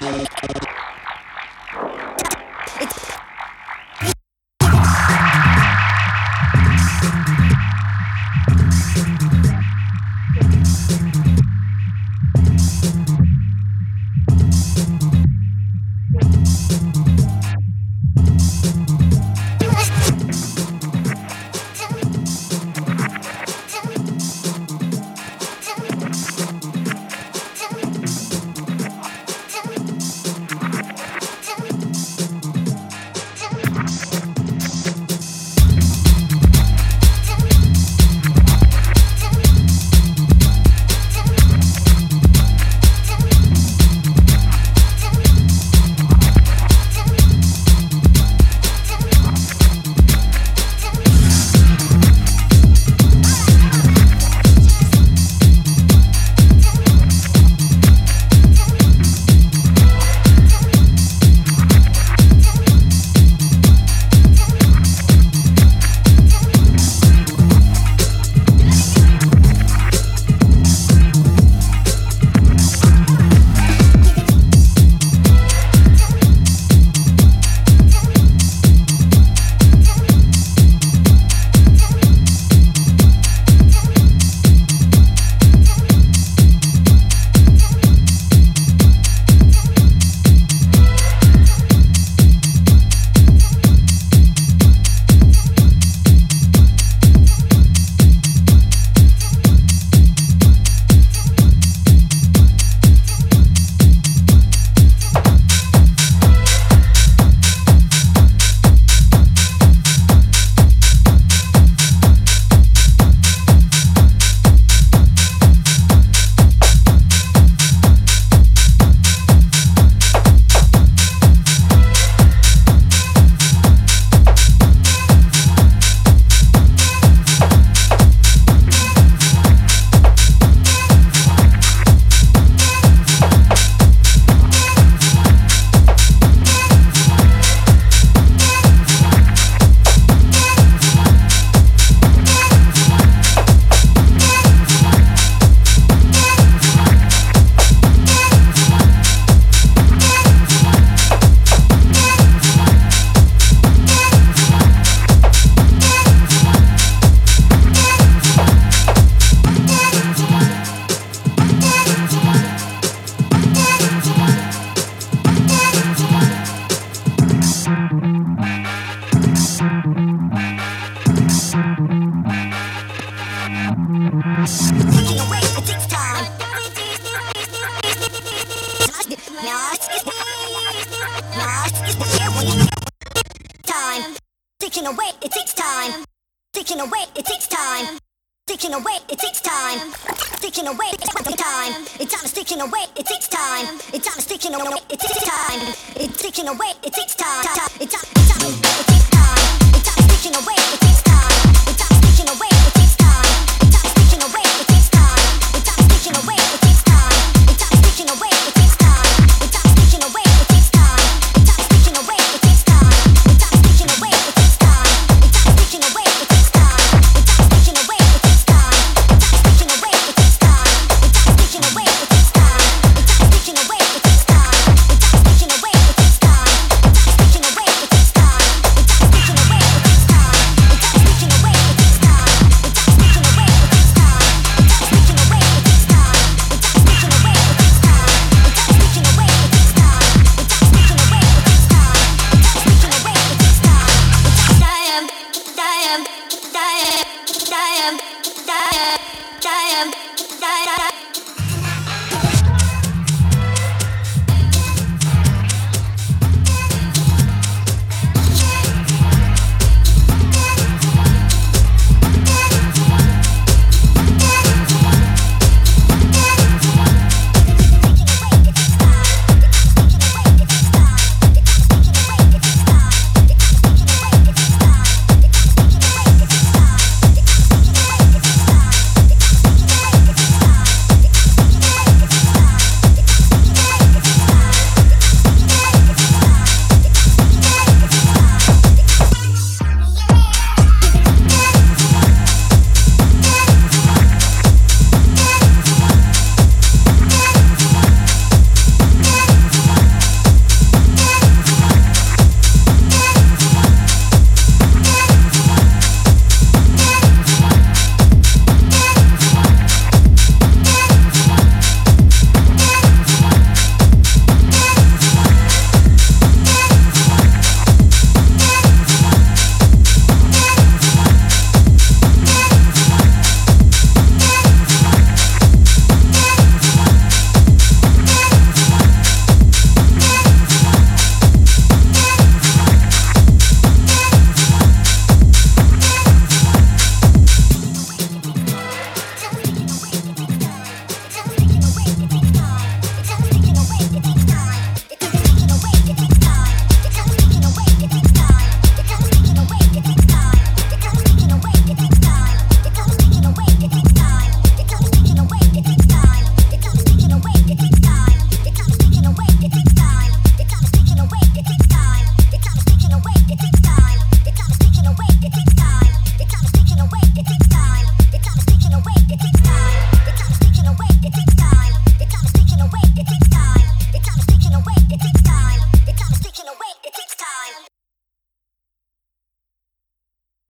Thank Sticking away, it takes time. Sticking away, it takes time. Sticking away, it takes time. Sticking away, it takes time. It's time sticking away, it takes time. It's time sticking away, it takes time. It's sticking away, it takes time. It's time, it's time, it takes time. It's time sticking away. am.